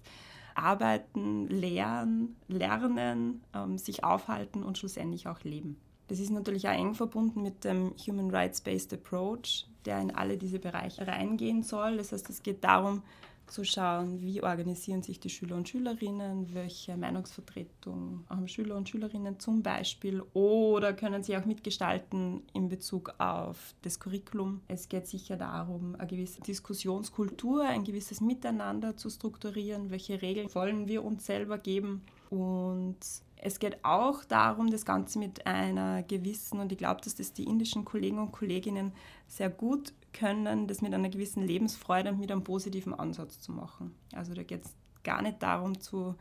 arbeiten, lehren, lernen, ähm, sich aufhalten und schlussendlich auch leben. Das ist natürlich auch eng verbunden mit dem Human Rights-Based Approach, der in alle diese Bereiche reingehen soll. Das heißt, es geht darum, zu schauen, wie organisieren sich die Schüler und Schülerinnen, welche Meinungsvertretung haben Schüler und Schülerinnen zum Beispiel oder können sie auch mitgestalten in Bezug auf das Curriculum. Es geht sicher darum, eine gewisse Diskussionskultur, ein gewisses Miteinander zu strukturieren, welche Regeln wollen wir uns selber geben und es geht auch darum, das Ganze mit einer gewissen, und ich glaube, dass das die indischen Kollegen und Kolleginnen sehr gut können, das mit einer gewissen Lebensfreude und mit einem positiven Ansatz zu machen. Also da geht es gar nicht darum zu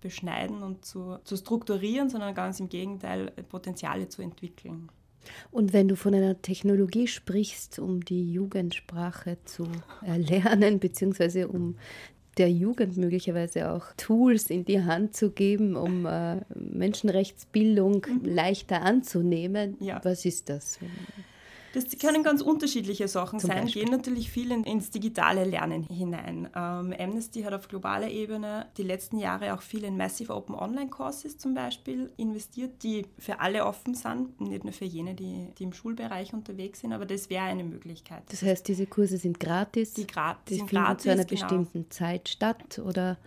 beschneiden und zu, zu strukturieren, sondern ganz im Gegenteil, Potenziale zu entwickeln. Und wenn du von einer Technologie sprichst, um die Jugendsprache zu erlernen, beziehungsweise um der Jugend möglicherweise auch Tools in die Hand zu geben, um äh, Menschenrechtsbildung leichter anzunehmen. Ja. Was ist das? Das können ganz unterschiedliche Sachen Zum sein, Beispiel? gehen natürlich viel in, ins digitale Lernen hinein. Ähm, Amnesty hat auf globaler Ebene die letzten Jahre auch viel in Massive Open Online Courses zum Beispiel investiert, die für alle offen sind, nicht nur für jene, die, die im Schulbereich unterwegs sind, aber das wäre eine Möglichkeit. Das heißt, diese Kurse sind gratis, Die gra- die sind finden gratis, zu einer genau. bestimmten Zeit statt oder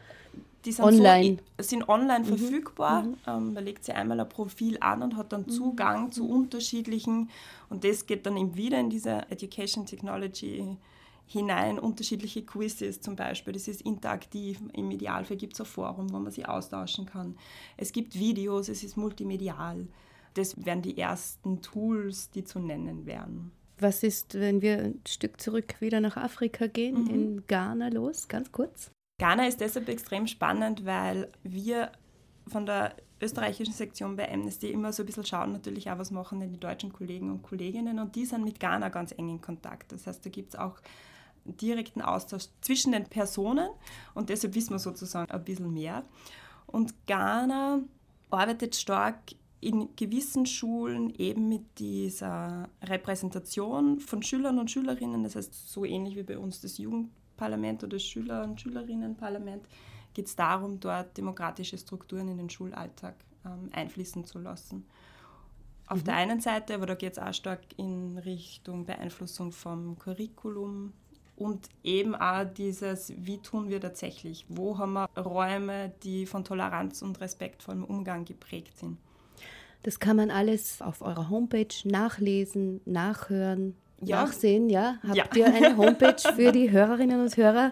Die sind Online. So, sind online verfügbar. Ähm, man legt sich einmal ein Profil an und hat dann Zugang zu unterschiedlichen, und das geht dann eben wieder in diese Education Technology hinein, unterschiedliche Quizzes zum Beispiel. Das ist interaktiv. Im Idealfall gibt es ein Forum, wo man sich austauschen kann. Es gibt Videos, es ist multimedial. Das wären die ersten Tools, die zu nennen wären. was ist, wenn wir ein Stück zurück wieder nach Afrika gehen, Mhm. in Ghana los, ganz kurz? Ghana ist deshalb extrem spannend, weil wir von der österreichischen Sektion bei Amnesty immer so ein bisschen schauen, natürlich auch, was machen denn die deutschen Kollegen und Kolleginnen und die sind mit Ghana ganz eng in Kontakt. Das heißt, da gibt es auch direkten Austausch zwischen den Personen und deshalb wissen wir sozusagen ein bisschen mehr. Und Ghana arbeitet stark in gewissen Schulen eben mit dieser Repräsentation von Schülern und Schülerinnen, das heißt so ähnlich wie bei uns das Jugendparlament oder Schüler- und Schülerinnenparlament, geht es darum, dort demokratische Strukturen in den Schulalltag ähm, einfließen zu lassen. Auf der einen Seite, aber da geht es auch stark in Richtung Beeinflussung vom Curriculum und eben auch dieses, wie tun wir tatsächlich? Wo haben wir Räume, die von Toleranz und respektvollem Umgang geprägt sind? Das kann man alles auf eurer Homepage nachlesen, nachhören, Ja. nachsehen. Ja, habt Ja. ihr eine Homepage für die Hörerinnen und Hörer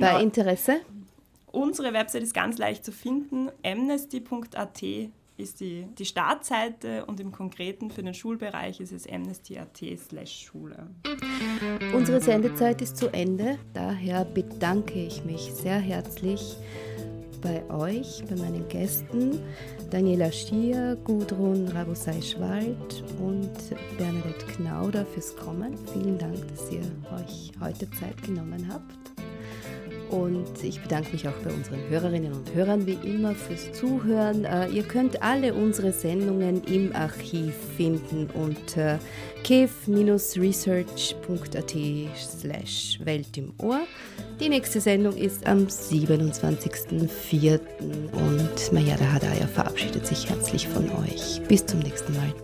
bei Interesse? Unsere Website ist ganz leicht zu finden. amnesty.at ist die, die Startseite und im Konkreten für den Schulbereich ist es amnesty.at slash Schule. Unsere Sendezeit ist zu Ende. Daher bedanke ich mich sehr herzlich bei euch, bei meinen Gästen, Daniela Stier, Gudrun Rabosei-Schwald und Bernadette Knauder fürs Kommen. Vielen Dank, dass ihr euch heute Zeit genommen habt. Und ich bedanke mich auch bei unseren Hörerinnen und Hörern wie immer fürs Zuhören. Äh, ihr könnt alle unsere Sendungen im Archiv finden unter kev-research.at slash Welt im Ohr. Die nächste Sendung ist am 27.04. und Mayada Hadaya verabschiedet sich herzlich von euch. Bis zum nächsten Mal.